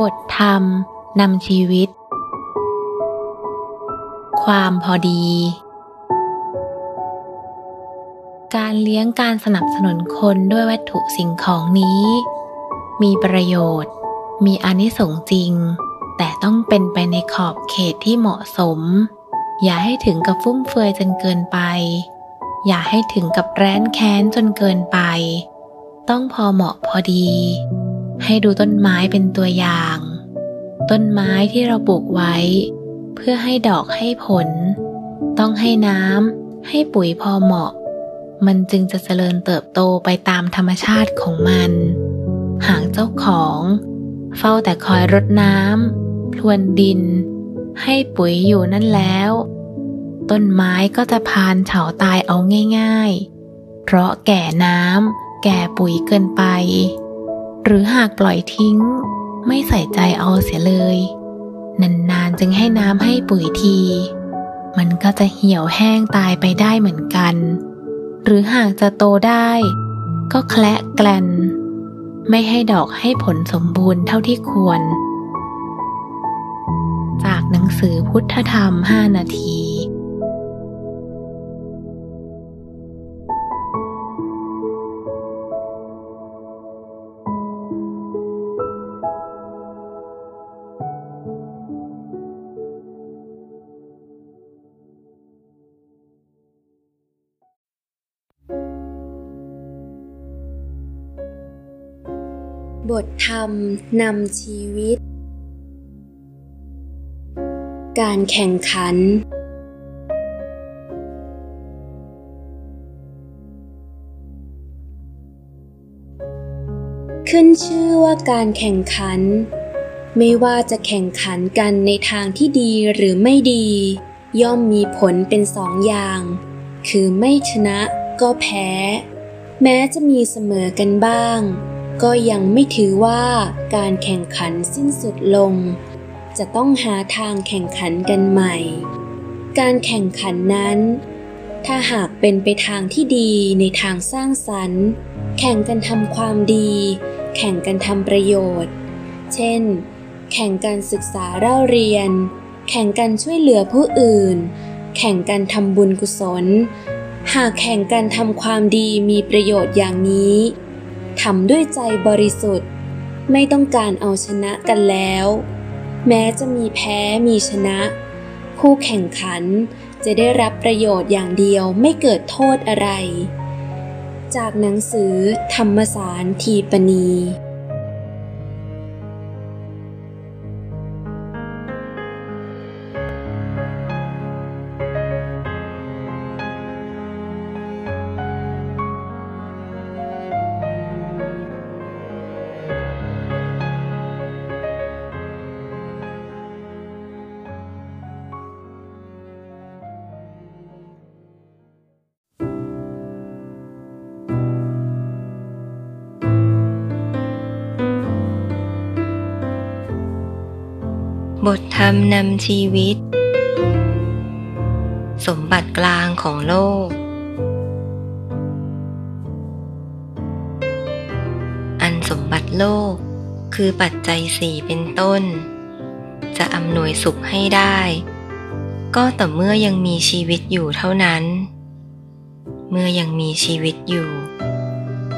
บทธรรมนำชีวิต ความพอดี การเลี้ยงการสนับสนุนคนด้วยวัตถุสิ่งของนี้ มีประโยชน์ มีอานิสงส์จริง แต่ต้องเป็นไปในขอบเขตที่เหมาะสม อย่าให้ถึงกับฟุ่มเฟือยจนเกินไป อย่าให้ถึงกับแร้นแค้นจนเกินไป ต้องพอเหมาะพอดี ให้ดูต้นไม้เป็นตัวอย่าง ต้นไม้ที่เราปลูกไว้ เพื่อให้ดอกให้ผล ต้องให้น้ำให้ปุ๋ยพอเหมาะ มันจึงจะเจริญเติบโตไปตามธรรมชาติของมัน หากเจ้าของ เฝ้าแต่คอยรดน้ำพรวนดิน ให้ปุ๋ยอยู่นั่นแล้ว ต้นไม้ก็จะพานเฉาตายเอาง่าย ๆ เพราะแก่น้ำแก่ปุ๋ยเกินไป หรือหากปล่อยทิ้ง ไม่ใส่ใจเอาเสียเลย นานๆจึงให้น้ำให้ปุ๋ยที มันก็จะเหี่ยวแห้งตายไปได้เหมือนกัน หรือหากจะโตได้ ก็แคละแกลนไม่ให้ดอกให้ผลสมบูรณ์เท่าที่ควร จากหนังสือพุทธธรรม 5 นาที บทธรรมนำชีวิต การแข่งขัน ขึ้นชื่อว่าการแข่งขัน ไม่ว่าจะแข่งขันกันในทางที่ดีหรือไม่ดี ย่อมมีผลเป็นสองอย่าง คือไม่ชนะก็แพ้ แม้จะมีเสมอกันบ้าง ก็ยังไม่ถือว่าการแข่งขันสิ้นสุดลง จะต้องหาทางแข่งขันกันใหม่ การแข่งขันนั้น ถ้าหากเป็นไปทางที่ดีในทางสร้างสรรค์ แข่งกันทำความดี แข่งกันทำประโยชน์ เช่น แข่งกันศึกษาเล่าเรียน แข่งกันช่วยเหลือผู้อื่น แข่งกันทำบุญกุศล หากแข่งกันทำความดีมีประโยชน์อย่างนี้ ทำด้วยใจบริสุทธิ์ ไม่ต้องการเอาชนะกันแล้ว แม้จะมีแพ้มีชนะ ผู้แข่งขันจะได้รับประโยชน์อย่างเดียวไม่เกิดโทษอะไร จากหนังสือธรรมสารทีปณี บทธรรมนำชีวิต สมบัติกลางของโลก อันสมบัติโลกคือปัจจัยสี่เป็นต้น จะอำนวยสุขให้ได้ ก็ต่อเมื่อยังมีชีวิตอยู่เท่านั้น เมื่อยังมีชีวิตอยู่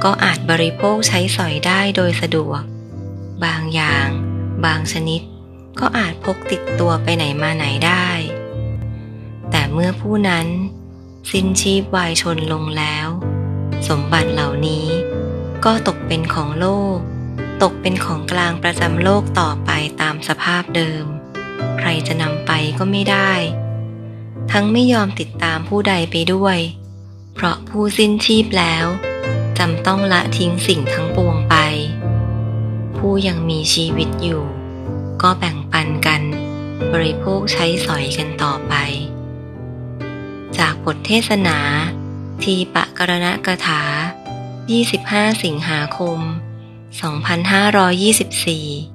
ก็อาจบริโภคใช้สอยได้โดยสะดวก บางอย่าง บางชนิด ก็อาจพกติดตัวไปไหนมาไหนได้ แต่เมื่อผู้นั้นสิ้นชีพวายชนลงแล้ว สมบัติเหล่านี้ก็ตกเป็นของโลก ตกเป็นของกลางประจำโลกต่อไปตามสภาพเดิม ใครจะนำไปก็ไม่ได้ ทั้งไม่ยอมติดตามผู้ใดไปด้วย เพราะผู้สิ้นชีพแล้วจำต้องละทิ้งสิ่งทั้งปวงไป ผู้ยังมีชีวิตอยู่ ก็แบ่งปันกัน บริโภคใช้สอยกันต่อไป จากบทเทศนา ทีปะกรณกถา 25 สิงหาคม 2524